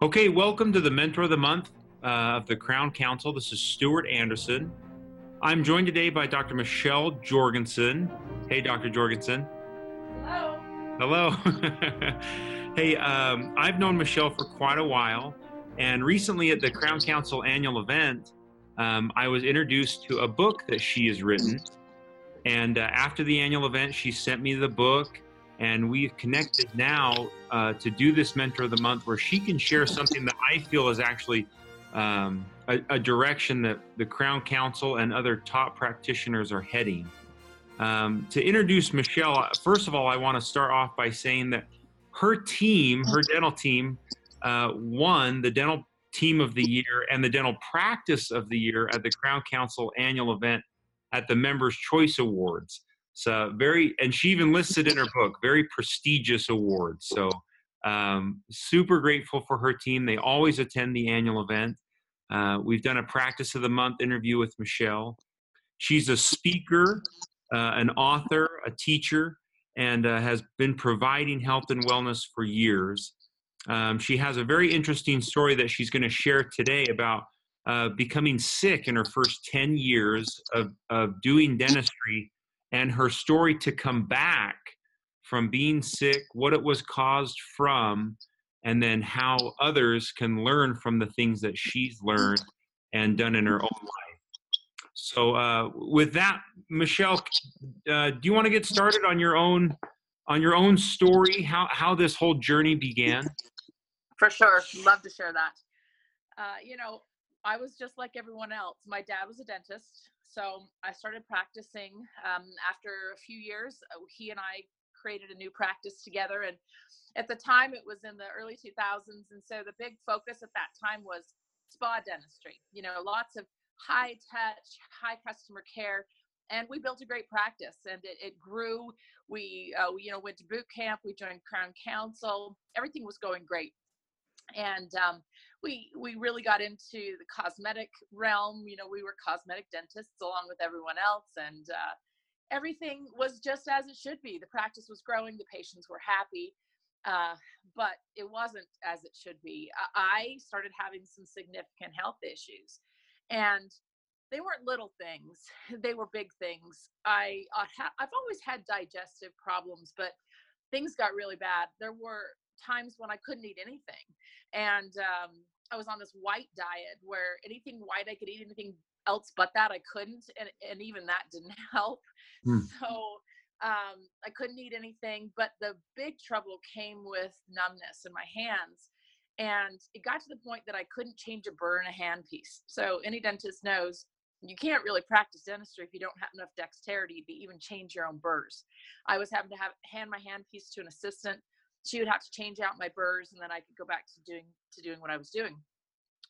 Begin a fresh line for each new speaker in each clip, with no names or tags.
Okay, welcome to the Mentor of the Month uh, of the Crown Council. This is Stuart Anderson. I'm joined today by Dr. Michelle Jorgensen. Hey, Dr. Jorgensen.
Hello.
Hello. hey, um, I've known Michelle for quite a while, and recently at the Crown Council annual event, um, I was introduced to a book that she has written. And uh, after the annual event, she sent me the book, and we've connected now uh, to do this Mentor of the Month where she can share something that I feel is actually um, a, a, direction that the Crown Council and other top practitioners are heading. Um, to introduce Michelle, first of all, I want to start off by saying that her team, her dental team, uh, won the dental team of the year and the dental practice of the year at the Crown Council annual event at the Members' Choice Awards. So very, and she even listed in her book, very prestigious awards. So um, super grateful for her team. They always attend the annual event. Uh, we've done a practice of the month interview with Michelle. She's a speaker, uh, an author, a teacher, and uh, has been providing health and wellness for years. Um, she has a very interesting story that she's going to share today about uh, becoming sick in her first 10 years of, of doing dentistry and her story to come back from being sick, what it was caused from, and then how others can learn from the things that she's learned and done in her own life. So, uh, with that, Michelle, uh, do you want to get started on your own on your own story? How how this whole journey began?
For sure, love to share that. Uh, you know, I was just like everyone else. My dad was a dentist, so I started practicing. Um, after a few years, uh, he and I created a new practice together. And at the time, it was in the early 2000s. And so the big focus at that time was spa dentistry, you know, lots of high touch, high customer care. And we built a great practice and it, it grew. We, uh, you know, went to boot camp, we joined Crown Council, everything was going great. And um, we we really got into the cosmetic realm. You know, we were cosmetic dentists along with everyone else, and uh, everything was just as it should be. The practice was growing, the patients were happy, uh, but it wasn't as it should be. I started having some significant health issues, and they weren't little things; they were big things. I I've always had digestive problems, but things got really bad. There were times when I couldn't eat anything, and um, I was on this white diet where anything white I could eat, anything else but that I couldn't, and and even that didn't help. Mm. So um, I couldn't eat anything. But the big trouble came with numbness in my hands, and it got to the point that I couldn't change a burr in a handpiece. So any dentist knows you can't really practice dentistry if you don't have enough dexterity to even change your own burrs. I was having to have hand my handpiece to an assistant. She would have to change out my burrs, and then I could go back to doing to doing what I was doing.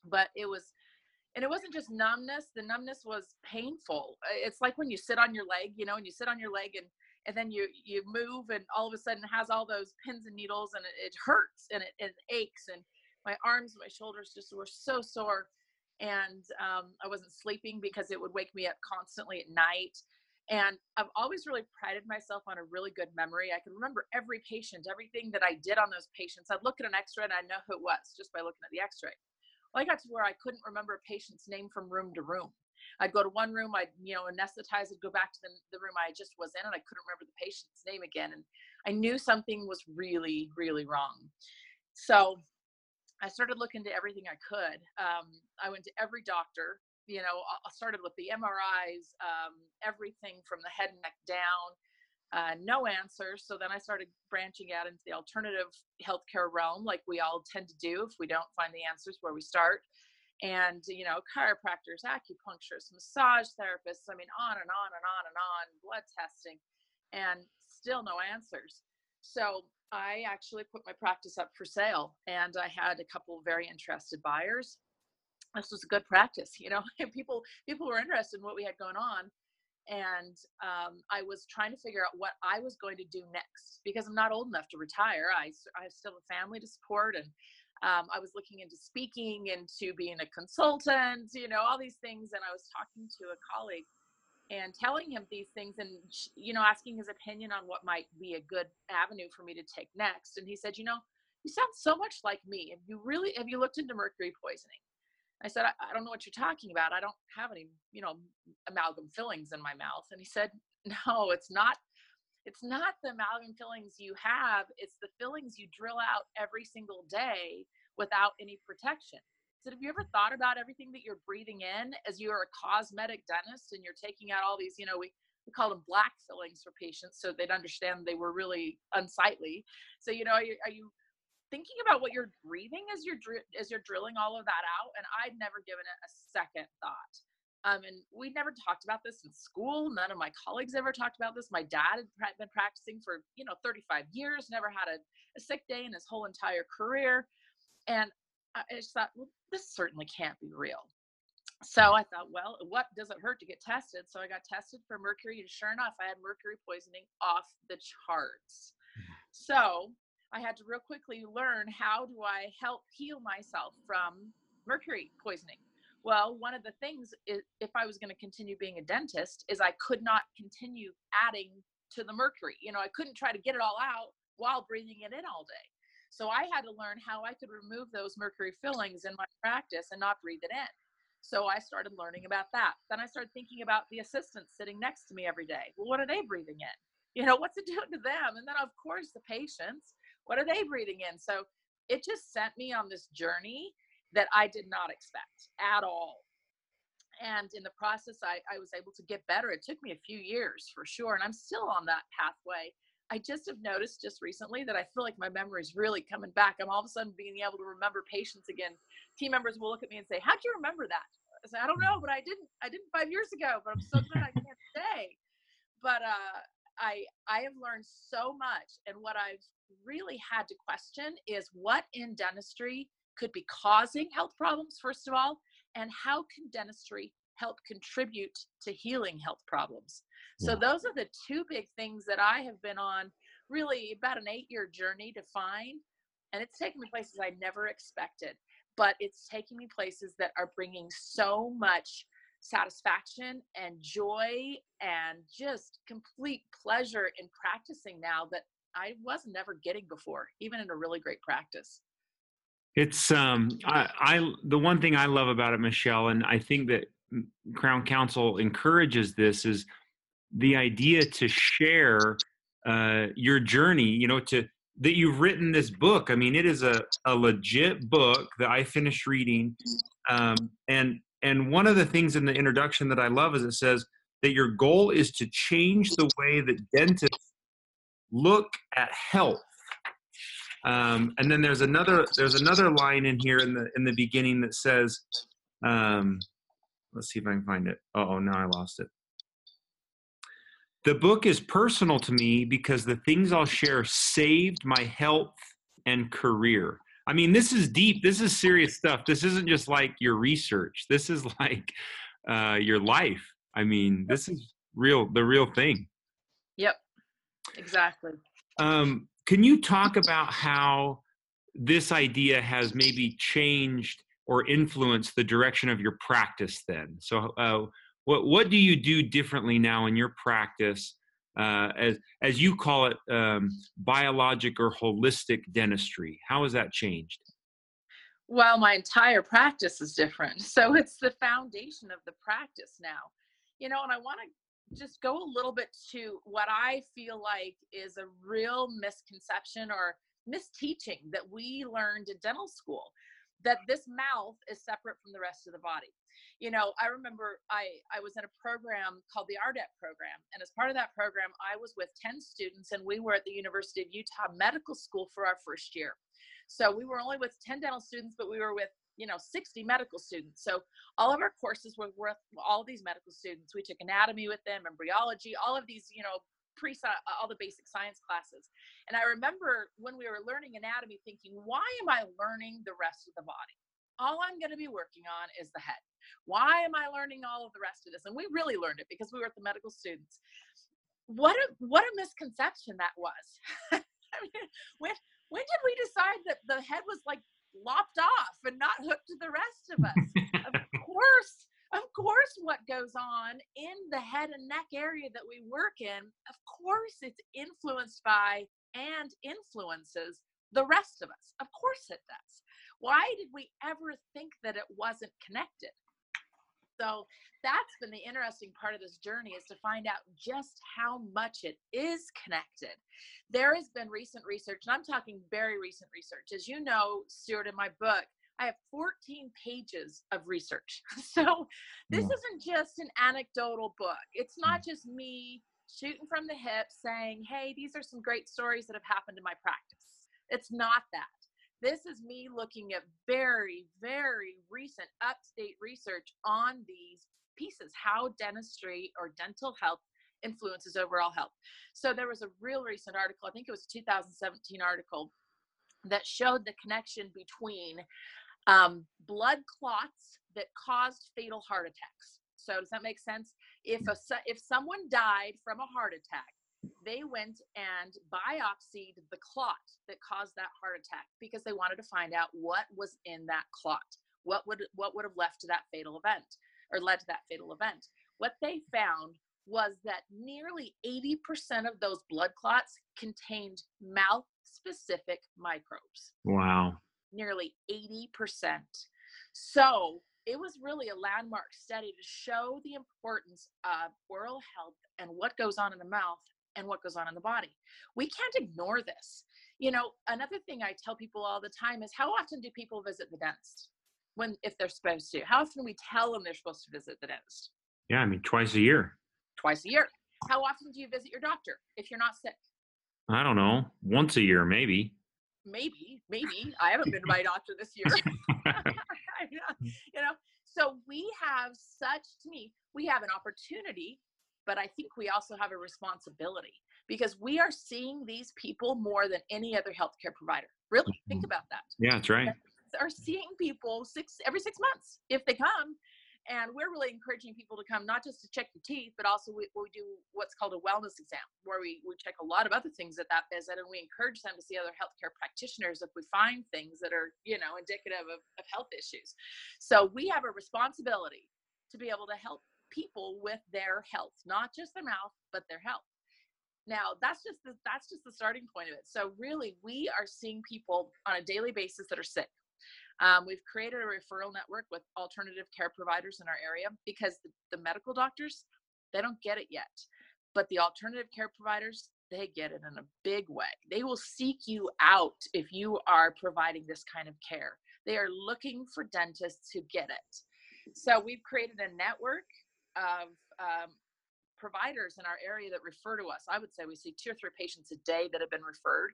But it was and it wasn't just numbness the numbness was painful. It's like when you sit on your leg you know and you sit on your leg and and then you you move and all of a sudden it has all those pins and needles and it, it hurts and it, it aches and my arms my shoulders just were so sore. And um, i wasn't sleeping because it would wake me up constantly at night and i've always really prided myself on a really good memory i can remember every patient everything that i did on those patients i'd look at an x-ray and i know who it was just by looking at the x-ray well, I got to where I couldn't remember a patient's name from room to room. I'd go to one room, I'd, you know, anesthetize, I'd go back to the, the room I just was in, and I couldn't remember the patient's name again. And I knew something was really, really wrong. So I started looking to everything I could. Um, I went to every doctor, you know, I started with the MRIs, um, everything from the head and neck down uh, no answers. So then I started branching out into the alternative healthcare realm, like we all tend to do if we don't find the answers where we start. And, you know, chiropractors, acupuncturists, massage therapists, I mean, on and on and on and on, blood testing, and still no answers. So I actually put my practice up for sale and I had a couple of very interested buyers. This was a good practice, you know, people people were interested in what we had going on and um, I was trying to figure out what I was going to do next because I'm not old enough to retire. I, I have still a family to support, and um, I was looking into speaking, into being a consultant, you know, all these things. And I was talking to a colleague and telling him these things, and you know, asking his opinion on what might be a good avenue for me to take next. And he said, you know, you sound so much like me. Have you really, have you looked into mercury poisoning? I said, I, I don't know what you're talking about. I don't have any, you know, amalgam fillings in my mouth. And he said, no, it's not it's not the amalgam fillings you have, it's the fillings you drill out every single day without any protection. So have you ever thought about everything that you're breathing in as you're a cosmetic dentist and you're taking out all these, you know, we, we call them black fillings for patients so they'd understand they were really unsightly. So, you know, are you, are you thinking about what you're breathing as you're, as you're drilling all of that out? And I'd never given it a second thought. Um, and we never talked about this in school. None of my colleagues ever talked about this. My dad had been practicing for, you know, 35 years, never had a, a sick day in his whole entire career. And I just thought, well, this certainly can't be real. So I thought, well, what does it hurt to get tested? So I got tested for mercury, and sure enough, I had mercury poisoning off the charts. Mm-hmm. So I had to real quickly learn how do I help heal myself from mercury poisoning. Well, one of the things is, if I was going to continue being a dentist is I could not continue adding to the mercury. You know, I couldn't try to get it all out while breathing it in all day. So I had to learn how I could remove those mercury fillings in my practice and not breathe it in. So I started learning about that. Then I started thinking about the assistants sitting next to me every day. Well, what are they breathing in? You know, what's it doing to them? And then, of course, the patients, what are they breathing in? So it just sent me on this journey that I did not expect at all. And in the process, I, I was able to get better. It took me a few years for sure, and I'm still on that pathway. I just have noticed just recently that I feel like my memory is really coming back. I'm all of a sudden being able to remember patients again. Team members will look at me and say, "How'd you remember that?" I say, "I don't know, but I didn't. I didn't five years ago, but I'm so glad I can't say." But uh, I I have learned so much, and what I've really had to question is what in dentistry could be causing health problems, first of all, and how can dentistry help contribute to healing health problems? So, those are the two big things that I have been on really about an eight year journey to find. And it's taken me places I never expected, but it's taking me places that are bringing so much satisfaction and joy and just complete pleasure in practicing now that I was never getting before, even in a really great practice.
It's um, I, I the one thing I love about it, Michelle, and I think that Crown Council encourages this is the idea to share uh, your journey. You know, to that you've written this book. I mean, it is a a legit book that I finished reading, um, and and one of the things in the introduction that I love is it says that your goal is to change the way that dentists look at health um, and then there's another there's another line in here in the in the beginning that says, um, let's see if I can find it. Oh, now I lost it. The book is personal to me because the things I'll share saved my health and career. I mean, this is deep. This is serious stuff. This isn't just like your research. This is like uh, your life. I mean, this is real, the real thing.
Yep, exactly.
Um, can you talk about how this idea has maybe changed or influenced the direction of your practice then? So, uh, what what do you do differently now in your practice, uh, as as you call it, um, biologic or holistic dentistry? How has that changed?
Well, my entire practice is different. So it's the foundation of the practice now. You know, and I want to just go a little bit to what I feel like is a real misconception or misteaching that we learned in dental school that this mouth is separate from the rest of the body. You know, I remember I, I was in a program called the RDEP program. And as part of that program, I was with 10 students and we were at the University of Utah Medical School for our first year. So we were only with 10 dental students, but we were with you know 60 medical students. So all of our courses were with all these medical students we took anatomy with them embryology all of these you know pre uh, all the basic science classes. And i remember when we were learning anatomy thinking why am i learning the rest of the body? All i'm going to be working on is the head. Why am i learning all of the rest of this? And we really learned it because we were the medical students. What a what a misconception that was. I mean, when when did we decide that the head was like lopped off and not hooked to the rest of us. of course, of course, what goes on in the head and neck area that we work in, of course, it's influenced by and influences the rest of us. Of course it does. Why did we ever think that it wasn't connected? So that's been the interesting part of this journey is to find out just how much it is connected. There has been recent research, and I'm talking very recent research. As you know, Stuart, in my book, I have 14 pages of research. So this yeah. isn't just an anecdotal book. It's not mm. just me shooting from the hip saying, hey, these are some great stories that have happened in my practice. It's not that. This is me looking at very, very recent upstate research on these pieces, how dentistry or dental health influences overall health. So there was a real recent article, I think it was a 2017 article, that showed the connection between um, blood clots that caused fatal heart attacks. So does that make sense? If a if someone died from a heart attack, they went and biopsied the clot that caused that heart attack because they wanted to find out what was in that clot. What would what would have left to that fatal event or led to that fatal event? What they found was that nearly 80% of those blood clots contained mouth specific microbes.
Wow.
Nearly 80%. So it was really a landmark study to show the importance of oral health and what goes on in the mouth and what goes on in the body. We can't ignore this. You know, another thing I tell people all the time is how often do people visit the dentist? When if they're supposed to? How often do we tell them they're supposed to visit the dentist?
Yeah, I mean twice a year.
Twice a year. How often do you visit your doctor if you're not sick?
I don't know. Once a year maybe.
Maybe, maybe. I haven't been to my doctor this year. you know, so we have such to me, we have an opportunity but I think we also have a responsibility because we are seeing these people more than any other healthcare provider. Really, mm-hmm. think about that.
Yeah, that's right.
Are seeing people six every six months if they come, and we're really encouraging people to come not just to check your teeth, but also we, we do what's called a wellness exam where we, we check a lot of other things at that visit, and we encourage them to see other healthcare practitioners if we find things that are you know indicative of, of health issues. So we have a responsibility to be able to help people with their health, not just their mouth, but their health. Now, that's just the, that's just the starting point of it. So really, we are seeing people on a daily basis that are sick. Um, we've created a referral network with alternative care providers in our area because the, the medical doctors they don't get it yet, but the alternative care providers they get it in a big way. They will seek you out if you are providing this kind of care. They are looking for dentists who get it. So we've created a network of um, providers in our area that refer to us. I would say we see two or three patients a day that have been referred.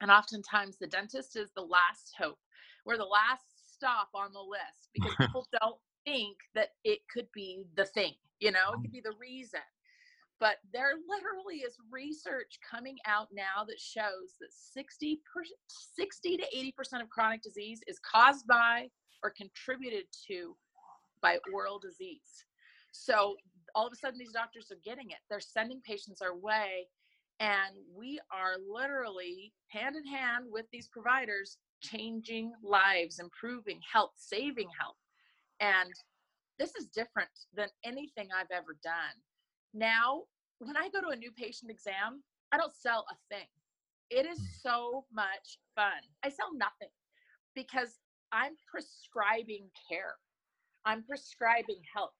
And oftentimes the dentist is the last hope. We're the last stop on the list because people don't think that it could be the thing, you know, it could be the reason. But there literally is research coming out now that shows that 60, per, 60 to 80% of chronic disease is caused by or contributed to by oral disease. So all of a sudden, these doctors are getting it. They're sending patients our way. And we are literally hand in hand with these providers, changing lives, improving health, saving health. And this is different than anything I've ever done. Now, when I go to a new patient exam, I don't sell a thing. It is mm. so much fun. I sell nothing because I'm prescribing care. I'm prescribing health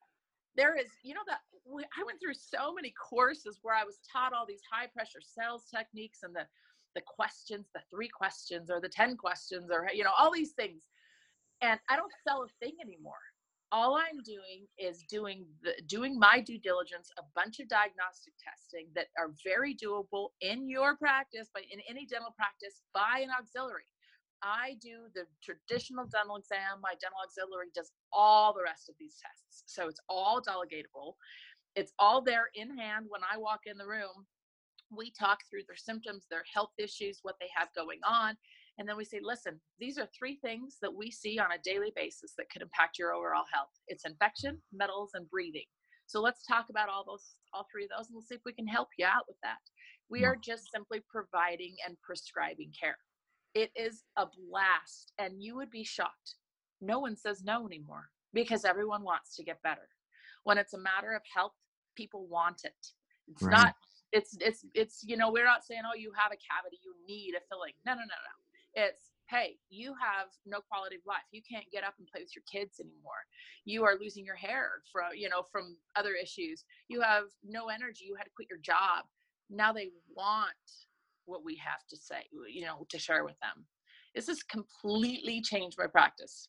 there is you know that i went through so many courses where i was taught all these high pressure sales techniques and the the questions the three questions or the 10 questions or you know all these things. And i don't sell a thing anymore. All i'm doing is doing the doing my due diligence a bunch of diagnostic testing that are very doable in your practice but in any dental practice by an auxiliary I do the traditional dental exam. My dental auxiliary does all the rest of these tests. So it's all delegatable. It's all there in hand when I walk in the room. We talk through their symptoms, their health issues, what they have going on. And then we say, listen, these are three things that we see on a daily basis that could impact your overall health it's infection, metals, and breathing. So let's talk about all those, all three of those, and we'll see if we can help you out with that. We are just simply providing and prescribing care. It is a blast, and you would be shocked. No one says no anymore because everyone wants to get better. When it's a matter of health, people want it. It's right. not. It's it's it's you know we're not saying oh you have a cavity you need a filling. No no no no. It's, hey, you have no quality of life. You can't get up and play with your kids anymore. You are losing your hair from, you know, from other issues. You have no energy. You had to quit your job. Now they want what we have to say, you know, to share with them. This has completely changed my practice.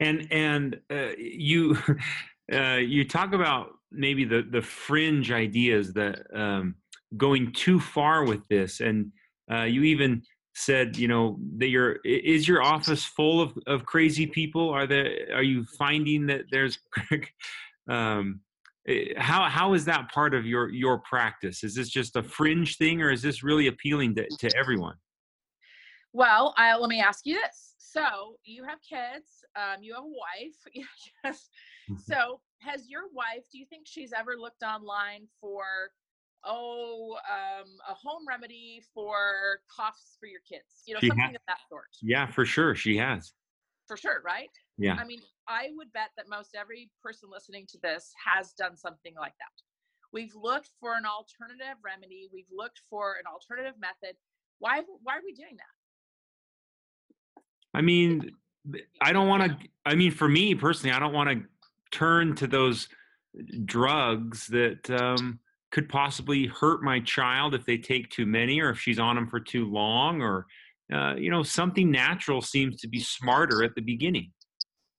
And and uh, you uh, you talk about maybe the the fringe ideas that um, going too far with this, and uh, you even said you know that your is your office full of, of crazy people are there are you finding that there's um, how how is that part of your your practice is this just a fringe thing or is this really appealing to, to everyone
well I, let me ask you this so you have kids um, you have a wife yes. Mm-hmm. so has your wife do you think she's ever looked online for oh, um, a home remedy for coughs for your kids, you know, she something of that sort.
Yeah, for sure. She has.
For sure, right?
Yeah.
I mean, I would bet that most every person listening to this has done something like that. We've looked for an alternative remedy. We've looked for an alternative method. Why, why are we doing that?
I mean, I don't want to, I mean, for me personally, I don't want to turn to those drugs that, um, could possibly hurt my child if they take too many or if she's on them for too long or uh, you know something natural seems to be smarter at the beginning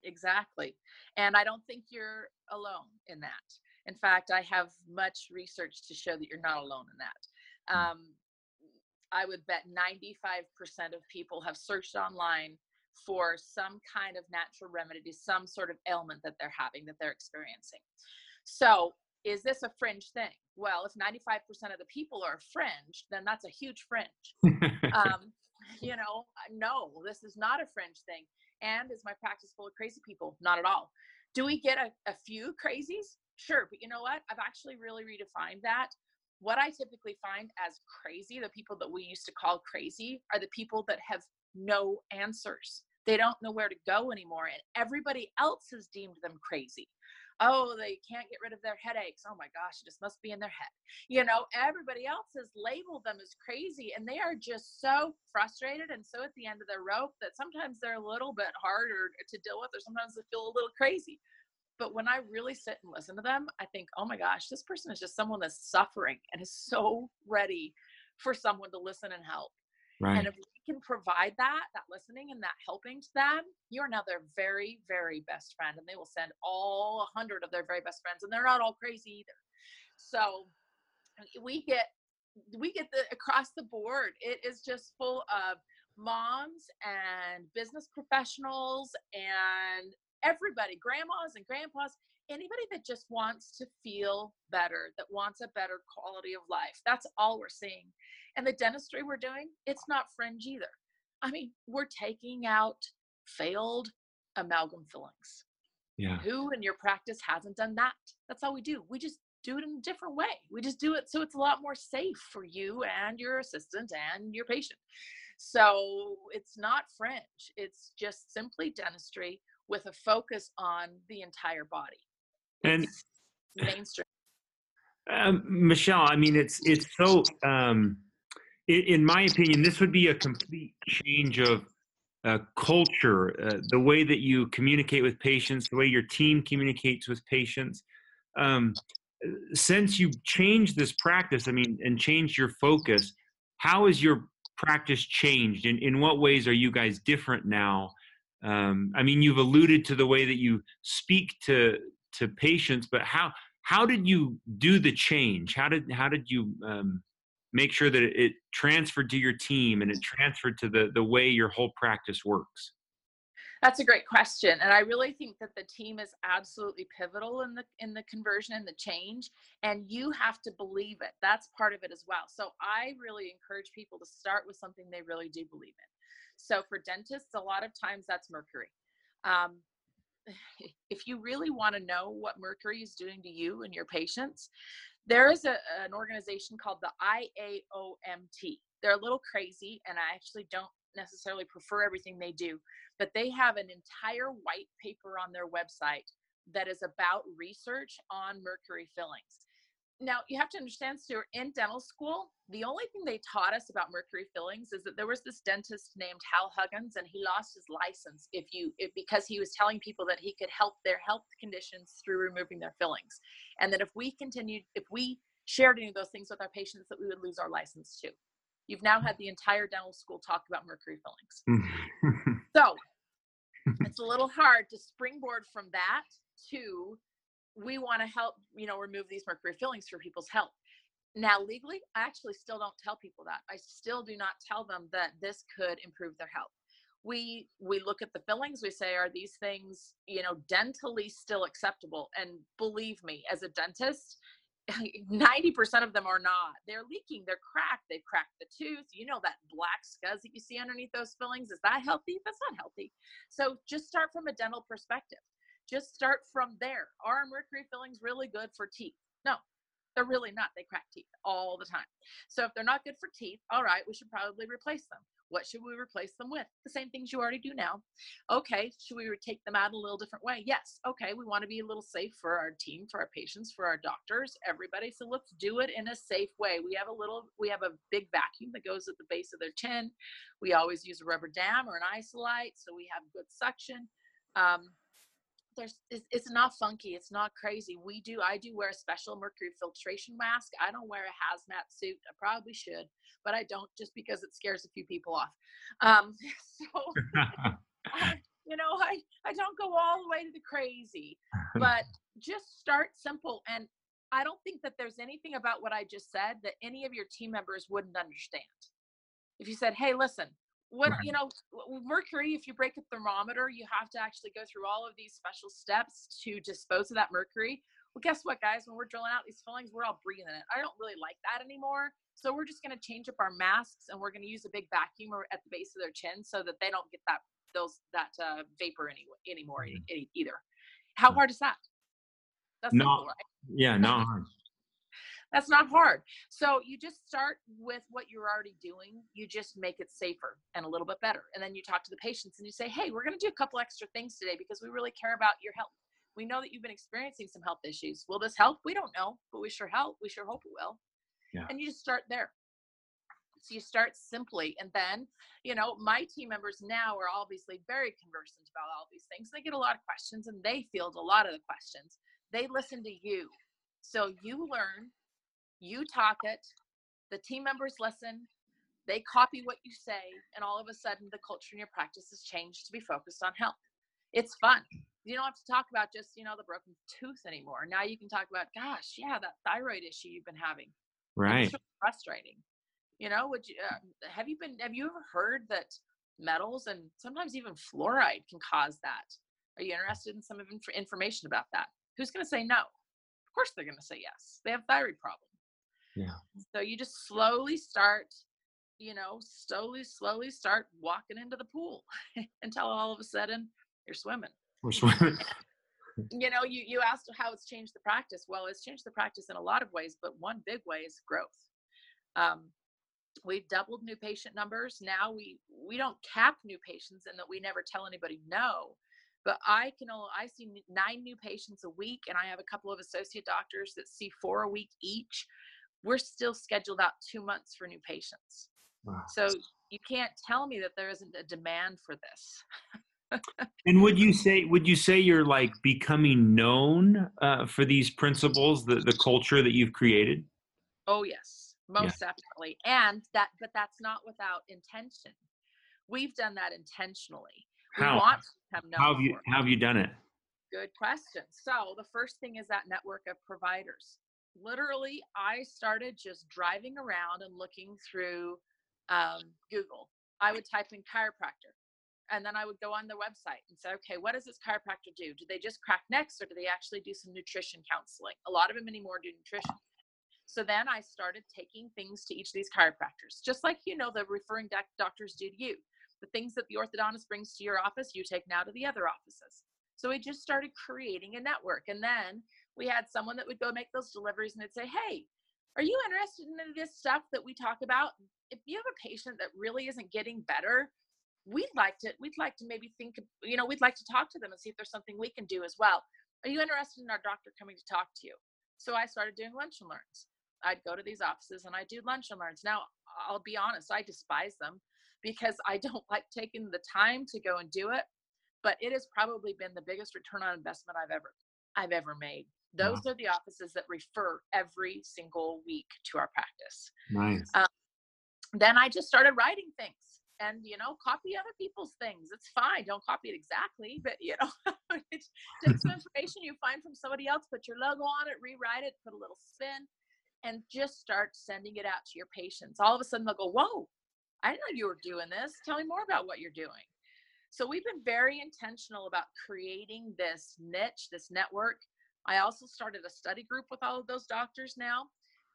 exactly and i don't think you're alone in that in fact i have much research to show that you're not alone in that hmm. um, i would bet 95% of people have searched online for some kind of natural remedy some sort of ailment that they're having that they're experiencing so is this a fringe thing? Well, if 95% of the people are fringe, then that's a huge fringe. um, you know, no, this is not a fringe thing. And is my practice full of crazy people? Not at all. Do we get a, a few crazies? Sure. But you know what? I've actually really redefined that. What I typically find as crazy, the people that we used to call crazy, are the people that have no answers. They don't know where to go anymore. And everybody else has deemed them crazy oh, they can't get rid of their headaches. Oh my gosh, it just must be in their head. You know, everybody else has labeled them as crazy and they are just so frustrated and so at the end of their rope that sometimes they're a little bit harder to deal with or sometimes they feel a little crazy. But when I really sit and listen to them, I think, oh my gosh, this person is just someone that's suffering and is so ready for someone to listen and help. Right. And if we can provide that, that listening and that helping to them, you are now their very, very best friend. And they will send all a hundred of their very best friends, and they're not all crazy either. So we get we get the across the board. It is just full of moms and business professionals and everybody, grandmas and grandpas, anybody that just wants to feel better, that wants a better quality of life. That's all we're seeing. And the dentistry we're doing, it's not fringe either. I mean, we're taking out failed amalgam fillings.
Yeah.
Who in your practice hasn't done that? That's all we do. We just do it in a different way. We just do it so it's a lot more safe for you and your assistant and your patient. So it's not fringe. It's just simply dentistry with a focus on the entire body.
And
mainstream.
Um, Michelle, I mean, it's it's so. Um, in, my opinion, this would be a complete change of uh, culture, uh, the way that you communicate with patients, the way your team communicates with patients. Um, since you changed this practice, I mean, and changed your focus, how has your practice changed? In in what ways are you guys different now? Um, I mean, you've alluded to the way that you speak to to patients, but how how did you do the change? How did how did you um, make sure that it transferred to your team and it transferred to the the way your whole practice works?
That's a great question, and I really think that the team is absolutely pivotal in the in the conversion and the change. And you have to believe it. That's part of it as well. So I really encourage people to start with something they really do believe in. So for dentists, a lot of times that's mercury. Um, if you really want to know what mercury is doing to you and your patients, there is a, an organization called the IAOMT. They're a little crazy, and I actually don't necessarily prefer everything they do, but they have an entire white paper on their website that is about research on mercury fillings. Now you have to understand, Stuart, in dental school, the only thing they taught us about mercury fillings is that there was this dentist named Hal Huggins, and he lost his license if you if, because he was telling people that he could help their health conditions through removing their fillings, and that if we continued, if we shared any of those things with our patients, that we would lose our license too. You've now had the entire dental school talk about mercury fillings. Hmm. so it's a little hard to springboard from that to we want to help, you know, remove these mercury fillings for people's health. Now, legally, I actually still don't tell people that. I still do not tell them that this could improve their health. We we look at the fillings. We say, are these things, you know, dentally still acceptable? And believe me, as a dentist, 90% of them are not. They're leaking, they're cracked, they've cracked the tooth. You know, that black scuzz that you see underneath those fillings, is that healthy? That's not healthy. So just start from a dental perspective. Just start from there. Are mercury fillings really good for teeth? No, they're really not. They crack teeth all the time. So if they're not good for teeth, all right, we should probably replace them. What should we replace them with? The same things you already do now. Okay, should we take them out a little different way? Yes. Okay, we want to be a little safe for our team, for our patients, for our doctors, everybody. So let's do it in a safe way. We have a little, we have a big vacuum that goes at the base of their chin. We always use a rubber dam or an isolite, so we have good suction. Um, there's it's, it's not funky it's not crazy we do i do wear a special mercury filtration mask i don't wear a hazmat suit i probably should but i don't just because it scares a few people off um so I, you know i i don't go all the way to the crazy but just start simple and i don't think that there's anything about what i just said that any of your team members wouldn't understand. If you said hey listen what right. you know mercury if you break a thermometer you have to actually go through all of these special steps to dispose of that mercury. Well guess what guys? When we're drilling out these fillings we're all breathing it. I don't really like that anymore. So we're just going to change up our masks and we're going to use a big vacuum at the base of their chin so that they don't get that those that uh, vapor any, anymore mm-hmm. either. How hard is that?
That's not simple, right? yeah not hard
that's not hard. So you just start with what you're already doing. You just make it safer and a little bit better. And then you talk to the patients and you say, hey, we're going to do a couple extra things today because we really care about your health. We know that you've been experiencing some health issues. Will this help? We don't know, but we sure help. We sure hope it will. Yeah. And you just start there. So you start simply, and then, you know, my team members now are obviously very conversant about all these things. They get a lot of questions and they field a lot of the questions. They listen to you. So you learn you talk it, the team members listen, they copy what you say, and all of a sudden the culture in your practice has changed to be focused on health. It's fun. You don't have to talk about just, you know, the broken tooth anymore. Now you can talk about, gosh, yeah, that thyroid issue you've been having.
Right. It's
frustrating. You know, would you uh, have you been have you ever heard that metals and sometimes even fluoride can cause that? Are you interested in some of inf- information about that? Who's going to say no? Of course they're going to say yes. They have thyroid problems.
Yeah.
So you just slowly start, you know, slowly, slowly start walking into the pool until all of a sudden you're swimming.
We're swimming.
you know, you, you asked how it's changed the practice. Well, it's changed the practice in a lot of ways, but one big way is growth. Um, we've doubled new patient numbers. Now we we don't cap new patients and that we never tell anybody no. But I can only I see nine new patients a week, and I have a couple of associate doctors that see four a week each we're still scheduled out two months for new patients. Wow. So you can't tell me that there isn't a demand for this.
and would you say would you say you're like becoming known uh, for these principles, the the culture that you've created?
Oh yes, most yeah. definitely. And that, but that's not without intention. We've done that intentionally.
How? We want to have how have you how have you done it?
Good question. So the first thing is that network of providers literally i started just driving around and looking through um, google. I would type in chiropractor and then i would go on their website and say okay what does this chiropractor do? Do they just crack necks or do they actually do some nutrition counseling? A lot of them anymore do nutrition. So then i started taking things to each of these chiropractors just like you know the referring doc- doctors do to you. The things that the orthodontist brings to your office you take now to the other offices. So we just started creating a network and then we had someone that would go make those deliveries and they'd say, Hey, are you interested in this stuff that we talk about? If you have a patient that really isn't getting better, we'd like to we'd like to maybe think you know we'd like to talk to them and see if there's something we can do as well are you interested in our doctor coming to talk to you So I started doing lunch and learns. I'd go to these offices and I do lunch and learns. Now, I'll be honest, I despise them because I don't like taking the time to go and do it. But it has probably been the biggest return on investment I've ever I've ever made. Those wow. are the offices that refer every single week to our practice.
Nice. Um,
then I just started writing things and you know copy other people's things it's fine don't copy it exactly but you know take some information you find from somebody else put your logo on it rewrite it put a little spin and just start sending it out to your patients all of a sudden they'll go whoa i didn't know you were doing this tell me more about what you're doing so we've been very intentional about creating this niche this network i also started a study group with all of those doctors now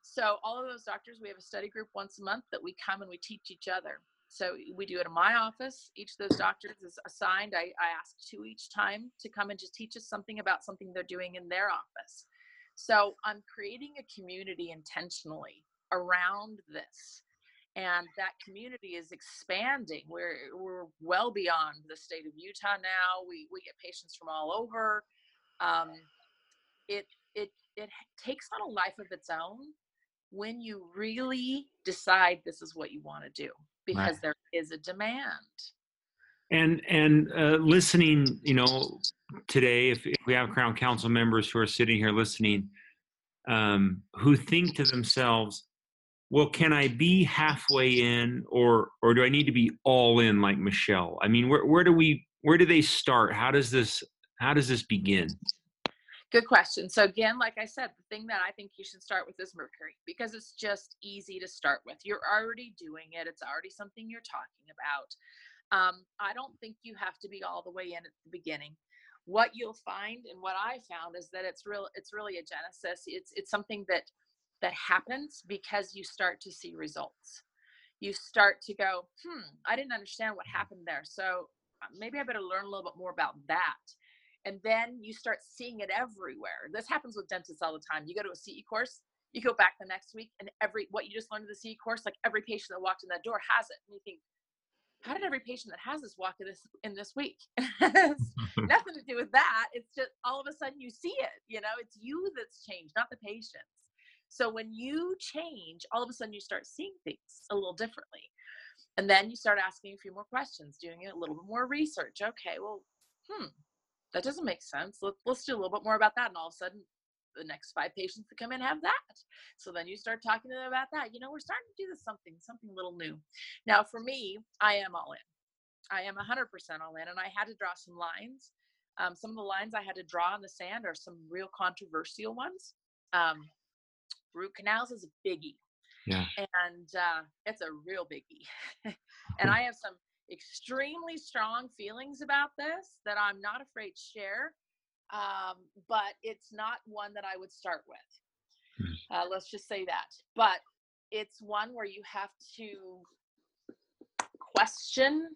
so all of those doctors we have a study group once a month that we come and we teach each other so we do it in my office. Each of those doctors is assigned. I, I ask two each time to come and just teach us something about something they're doing in their office. So I'm creating a community intentionally around this. And that community is expanding. We're, we're well beyond the state of Utah now. We, we get patients from all over. Um, it, it, it takes on a life of its own when you really decide this is what you want to do because right. there is a demand.
And and uh, listening you know today if, if, we have crown council members who are sitting here listening um, who think to themselves well can i be halfway in or or do i need to be all in like michelle? I mean where, where do we where do they start? How does this how does this begin
Good question. So again, like I said, the thing that I think you should start with is Mercury because it's just easy to start with. You're already doing it. It's already something you're talking about. Um, I don't think you have to be all the way in at the beginning. What you'll find and what I found is that it's real. It's really a genesis. It's it's something that that happens because you start to see results. You start to go, hmm, I didn't understand what happened there. So uh, maybe I better learn a little bit more about that and then you start seeing it everywhere. This happens with dentists all the time. You go to a CE course, you go back the next week, and every what you just learned in the CE course, like every patient that walked in that door has it, and you think, how did every patient that has this walk in this in this week? nothing to do with that. It's just all of a sudden you see it. You know, it's you that's changed, not the patients. So when you change, all of a sudden you start seeing things a little differently. And then you start asking a few more questions, doing a little bit more research. Okay, well, hmm, that doesn't make sense. Let, let's do a little bit more about that. And all of a sudden, the next five patients that come in have that. So then you start talking to them about that. You know, we're starting to do this something, something a little new. Now, for me, I am all in. I am 100% all in. And I had to draw some lines. Um, some of the lines I had to draw in the sand are some real controversial ones. Um, root canals is a biggie.
Yeah.
And uh, it's a real biggie. and I have some extremely strong feelings about this that I'm not afraid to share, um, but it's not one that I would start with. Hmm. Uh, let's just say that. But it's one where you have to question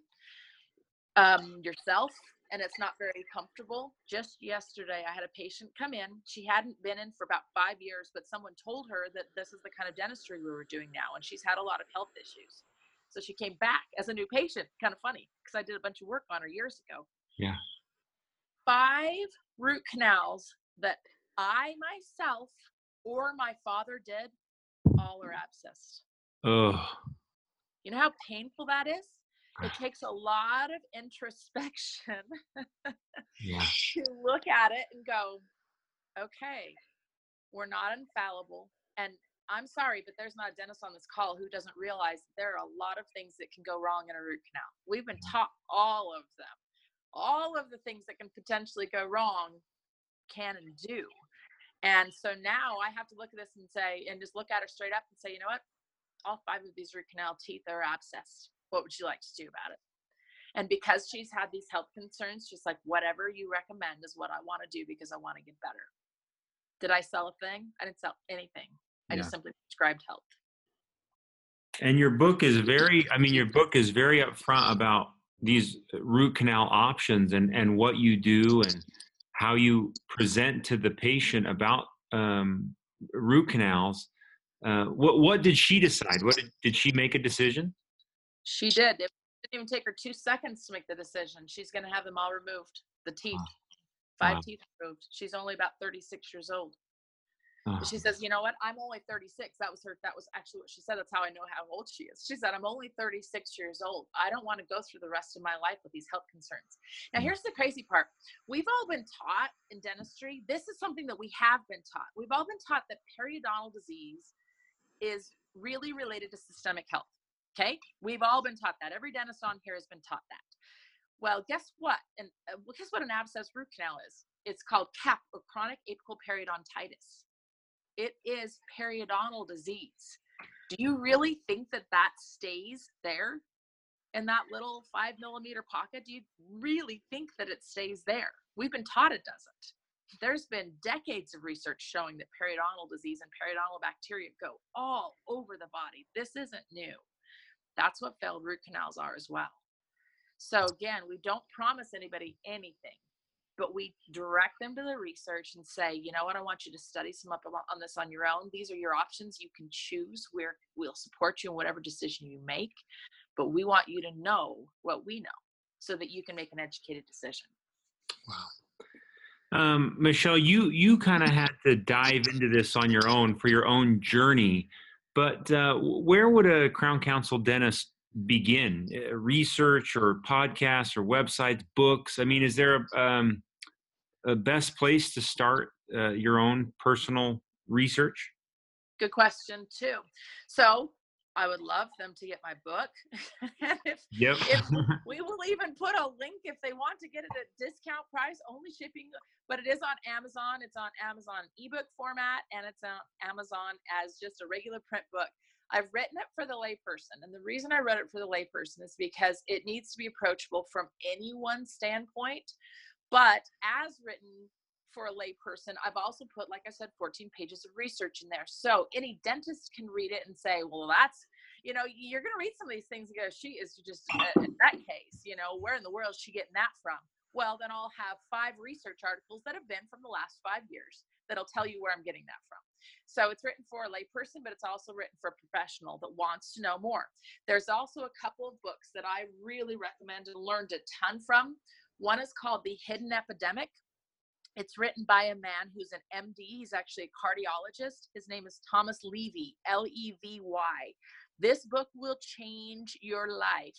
um, yourself and it's not very comfortable. Just yesterday, I had a patient come in. She hadn't been in for about five years, but someone told her that this is the kind of dentistry we were doing now, and she's had a lot of health issues. So she came back as a new patient. Kind of funny because I did a bunch of work on her years ago.
Yeah.
Five root canals that I myself or my father did, all are abscessed.
Oh.
You know how painful that is? Ah. It takes a lot of introspection
yeah.
to look at it and go, okay, we're not infallible. And I'm sorry, but there's not a dentist on this call who doesn't realize there are a lot of things that can go wrong in a root canal. We've been mm-hmm. taught all of them. All of the things that can potentially go wrong can and do. And so now I have to look at this and say, and just look at her straight up and say, you know what? All five of these root canal teeth are abscessed. What would you like to do about it? And because she's had these health concerns, she's like, whatever you recommend is what I want to do because I want to get better. Did I sell a thing? I didn't sell anything. I yeah. just simply prescribed help.
And your book is very, I mean, your book is very upfront about these root canal options and, and what you do and how you present to the patient about um, root canals. Uh, what what did she decide? What did, did she make a decision?
She did. It didn't even take her two seconds to make the decision. She's going to have them all removed. The teeth, five wow. teeth removed. She's only about 36 years old. She says, "You know what? I'm only 36." That was her. That was actually what she said. That's how I know how old she is. She said, "I'm only 36 years old. I don't want to go through the rest of my life with these health concerns." Now, mm. here's the crazy part. We've all been taught in dentistry. This is something that we have been taught. We've all been taught that periodontal disease is really related to systemic health. Okay, we've all been taught that. Every dentist on here has been taught that. Well, guess what? And uh, guess what an abscess root canal is? It's called CAP or chronic apical periodontitis it is periodontal disease. Do you really think that that stays there in that little five millimeter pocket? Do you really think that it stays there? We've been taught it doesn't. There's been decades of research showing that periodontal disease and periodontal bacteria go all over the body. This isn't new. That's what failed root canals are as well. So, again, we don't promise anybody anything but we direct them to the research and say, you know what, I want you to study some up on this on your own. These are your options. You can choose. We're, we'll support you in whatever decision you make, but we want you to know what we know so that you can make an educated decision.
Wow. Um, Michelle, you you kind of had to dive into this on your own for your own journey, but uh, where would a Crown Council dentist begin? Uh, research or podcasts or websites, books? I mean, is there a um, a best place to start uh, your own personal research?
Good question too. So I would love them to get my book. if,
yep. if
we will even put a link if they want to get it at discount price, only shipping, but it is on Amazon. It's on Amazon ebook format and it's on Amazon as just a regular print book. I've written it for the layperson. And the reason I wrote it for the layperson is because it needs to be approachable from anyone's standpoint. But as written for a layperson, I've also put, like I said, 14 pages of research in there. So any dentist can read it and say, well, that's, you know, you're going to read some of these things and go, she is just, uh, in that case, you know, where in the world is she getting that from? Well, then I'll have five research articles that have been from the last five years that'll tell you where I'm getting that from. So it's written for a layperson, but it's also written for a professional that wants to know more. There's also a couple of books that I really recommend and learned a ton from. One is called The Hidden Epidemic. It's written by a man who's an MD. He's actually a cardiologist. His name is Thomas Levy, L E V Y. This book will change your life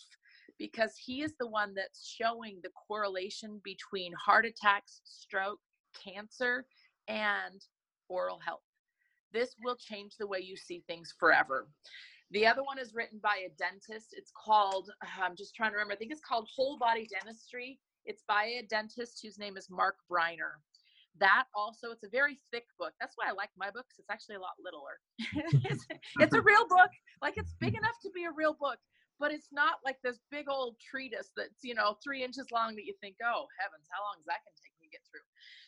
because he is the one that's showing the correlation between heart attacks, stroke, cancer, and oral health. This will change the way you see things forever. The other one is written by a dentist. It's called, I'm just trying to remember, I think it's called Whole Body Dentistry it's by a dentist whose name is Mark Breiner. That also, it's a very thick book. That's why I like my books. It's actually a lot littler. it's, it's a real book. Like it's big enough to be a real book, but it's not like this big old treatise that's, you know, three inches long that you think, oh, heavens, how long is that going to take me to get through?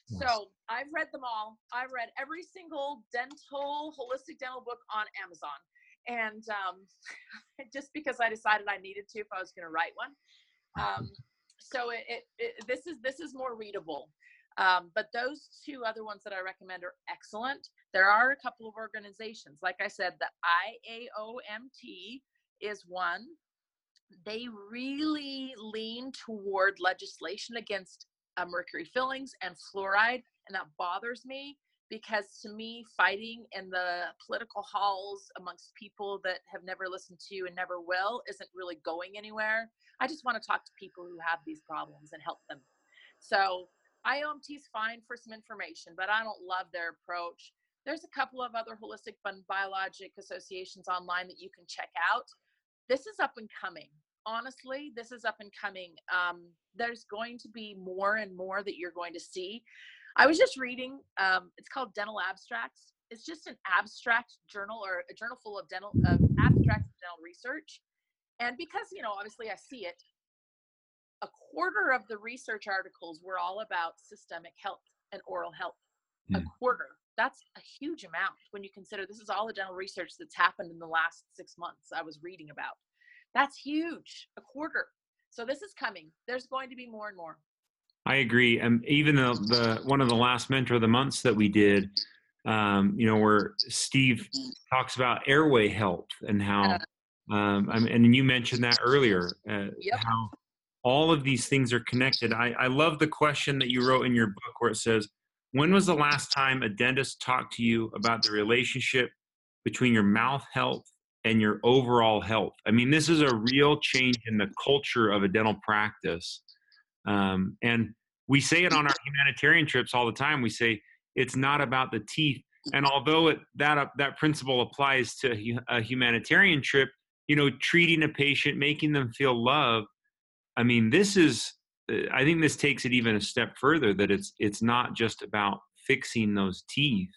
So I've read them all. I've read every single dental, holistic dental book on Amazon. And um, just because I decided I needed to if I was going to write one. Um, so it, it, it, this is this is more readable. Um, but those two other ones that i recommend are excellent. There are a couple of organizations. Like i said the iaomt is one. They really lean toward legislation against uh, mercury fillings and fluoride and that bothers me because to me fighting in the political halls amongst people that have never listened to you and never will isn't really going anywhere. I just want to talk to people who have these problems and help them. So iomt is fine for some information but i don't love their approach. There's a couple of other holistic biologic associations online that you can check out. This is up and coming. Honestly this is up and coming. Um, there's going to be more and more that you're going to see I was just reading. Um, it's called Dental Abstracts. It's just an abstract journal or a journal full of dental of abstracts of dental research. And because you know, obviously, I see it. A quarter of the research articles were all about systemic health and oral health. Mm. A quarter. That's a huge amount when you consider this is all the dental research that's happened in the last six months. I was reading about. That's huge. A quarter. So this is coming. There's going to be more and more.
I agree. And even the, the one of the last mentor of the months that we did, um, you know, where Steve talks about airway health and how, um, and you mentioned that earlier, uh, yep. how all of these things are connected. I, I love the question that you wrote in your book where it says, when was the last time a dentist talked to you about the relationship between your mouth health and your overall health? I mean, this is a real change in the culture of a dental practice. Um, and we say it on our humanitarian trips all the time. We say it's not about the teeth. And although it, that uh, that principle applies to a humanitarian trip, you know, treating a patient, making them feel love. I mean, this is uh, I think this takes it even a step further that it's it's not just about fixing those teeth.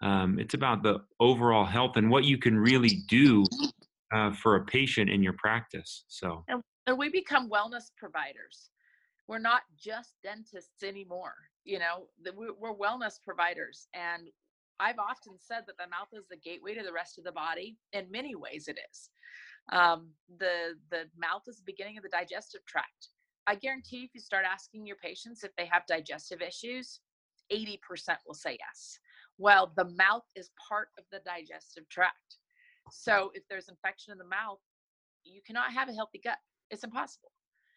Um, it's about the overall health and what you can really do uh, for a patient in your practice. So,
and, and we become wellness providers. We're not just dentists anymore. You know, we're wellness providers, and I've often said that the mouth is the gateway to the rest of the body. In many ways, it is. Um, the the mouth is the beginning of the digestive tract. I guarantee if you start asking your patients if they have digestive issues, 80% will say yes. Well, the mouth is part of the digestive tract. So if there's infection in the mouth, you cannot have a healthy gut. It's impossible.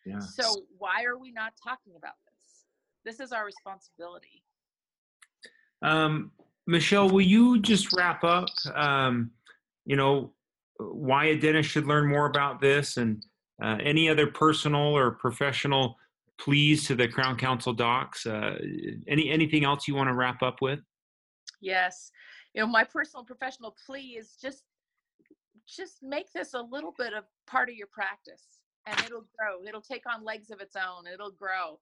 Yeah. So why are we not talking about this? This is our responsibility.
Um, Michelle, will you just wrap up? Um, you know, why a dentist should learn more about this and uh, any other personal or professional pleas to the Crown Council docs? Uh, any anything else you want to wrap up with?
Yes, you know my personal professional plea is just just make this a little bit of part of your practice, and it'll grow. It'll take on legs of its own. It'll grow,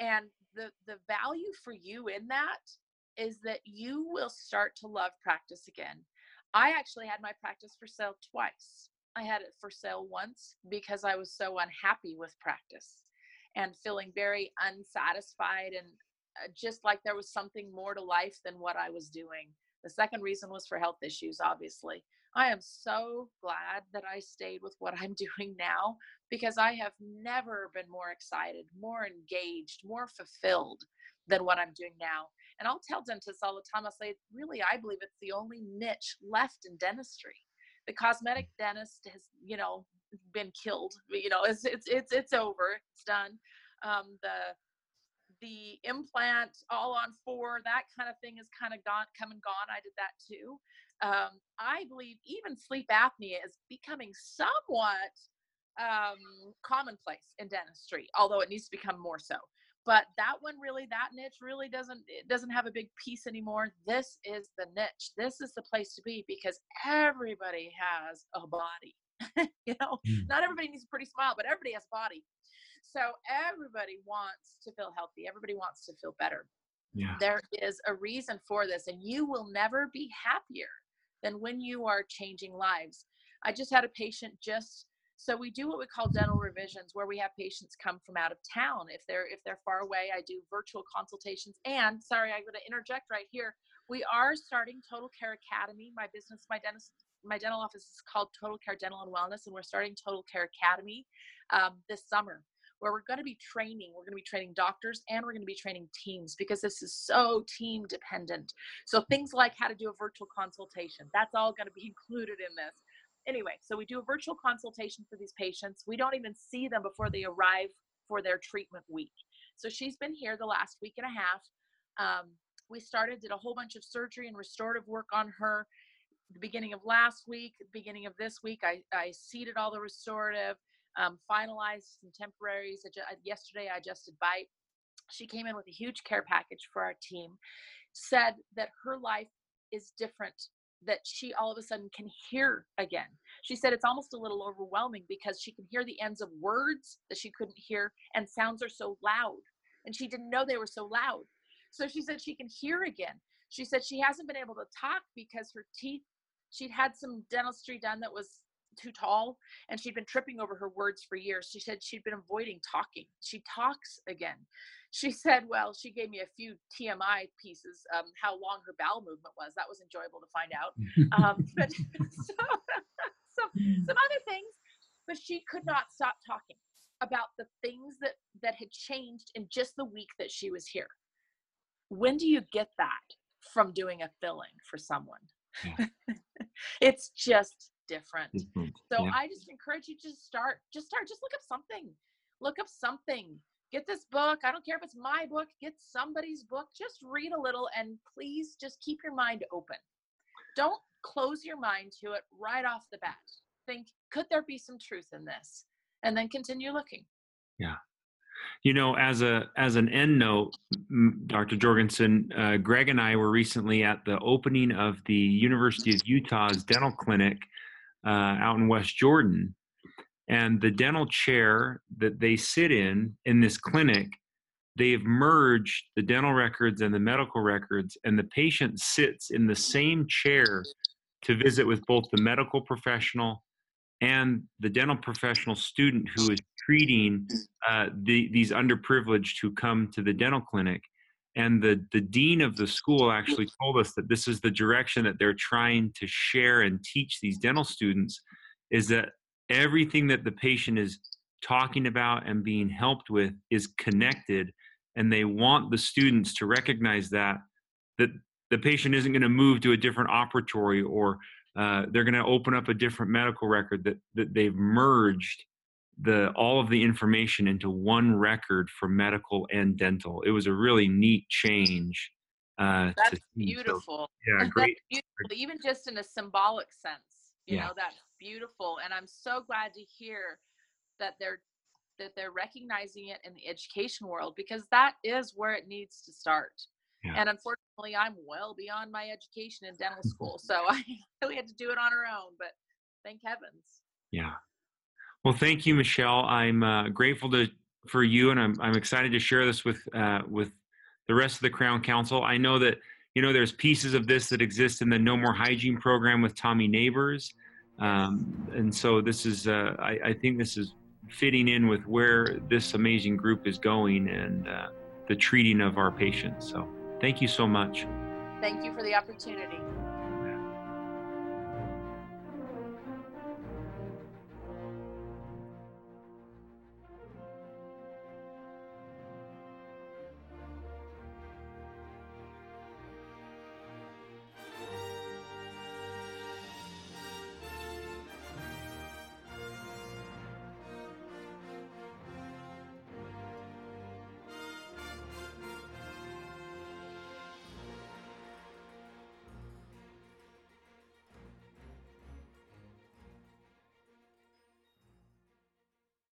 and the the value for you in that is that you will start to love practice again. I actually had my practice for sale twice. I had it for sale once because I was so unhappy with practice and feeling very unsatisfied and uh, just like there was something more to life than what I was doing. The second reason was for health issues, obviously. I am so glad that I stayed with what I'm doing now because I have never been more excited, more engaged, more fulfilled than what I'm doing now. And I'll tell dentists all the time, I'll say, really, I believe it's the only niche left in dentistry. The cosmetic dentist has you know been killed you know it's it's it's, it's over it's done. Um, the the implant all on four that kind of thing is kind of gone come and gone i did that too um, i believe even sleep apnea is becoming somewhat um, commonplace in dentistry although it needs to become more so. But that one really that niche really doesn't it doesn't have a big piece anymore. This is the niche. This is the place to be because everybody has a body you know? Mm. not everybody needs a pretty smile but everybody has a body. So everybody wants to feel healthy. Everybody wants to feel better. Yeah. there is a reason for this and you will never be happier than when you are changing lives i just had a patient just so we do what we call dental revisions, where we have patients come from out of town. If they're if they're far away, I do virtual consultations. And sorry, I'm going to interject right here. We are starting Total Care Academy. My business, my dentist, my dental office is called Total Care Dental and Wellness, and we're starting Total Care Academy um, this summer where we're going to be training. We're going to be training doctors and we're going to be training teams because this is so team dependent. So things like how to do a virtual consultation, that's all going to be included in this anyway, so we do a virtual consultation for these patients. We don't even see them before they arrive for their treatment week. So she's been here the last week and a half. Um, we started, did a whole bunch of surgery and restorative work on her. The beginning of last week, beginning of this week, I, I seated all the restorative, um, finalized some temporaries. Yesterday, I adjusted bite. She came in with a huge care package for our team, said that her life is different that she all of a sudden can hear again. She said it's almost a little overwhelming because she can hear the ends of words that she couldn't hear, and sounds are so loud. And she didn't know they were so loud. So she said she can hear again. She said she hasn't been able to talk because her teeth, she'd had some dentistry done that was too tall and she'd been tripping over her words for years. She said she'd been avoiding talking. She talks again she said, well, she gave me a few TMI pieces, um, how long her bowel movement was. That was enjoyable to find out. Um, but so, so, some other things, but she could not stop talking about the things that, that had changed in just the week that she was here. When do you get that from doing a filling for someone? Yeah. it's just different. different. So yeah. I just encourage you to start, just start, just look up something. Look up something get this book. I don't care if it's my book, get somebody's book. Just read a little and please just keep your mind open. Don't close your mind to it right off the bat. Think, could there be some truth in this? And then continue looking.
Yeah. You know, as a as an end note, Dr. Jorgensen, uh, Greg and I were recently at the opening of the University of Utah's dental clinic uh, out in West Jordan, and the dental chair that they sit in in this clinic they've merged the dental records and the medical records and the patient sits in the same chair to visit with both the medical professional and the dental professional student who is treating uh, the, these underprivileged who come to the dental clinic and the, the dean of the school actually told us that this is the direction that they're trying to share and teach these dental students is that everything that the patient is talking about and being helped with is connected and they want the students to recognize that that the patient isn't going to move to a different operatory or uh, they're going to open up a different medical record that, that they've merged the all of the information into one record for medical and dental. It was a really neat change
uh, that's beautiful so, yeah great. beautiful, even just in a symbolic sense you yeah. know that's beautiful. And i'm so glad to hear that they're that they're recognizing it in the education world because that is where it needs to start. Yeah. and unfortunately i'm well beyond my education in dental school so i really had to do it on our own but thank heavens.
Yeah well thank you michelle i'm uh, grateful to for you and I'm, I'm excited to share this with uh, with the rest of the crown council i know that you know there's pieces of this that exist in the no more hygiene program with tommy neighbors um, and so this is, uh, I, I, think this is fitting in with where this amazing group is going and uh, the treating of our patients. So thank you so much.
Thank you for the opportunity.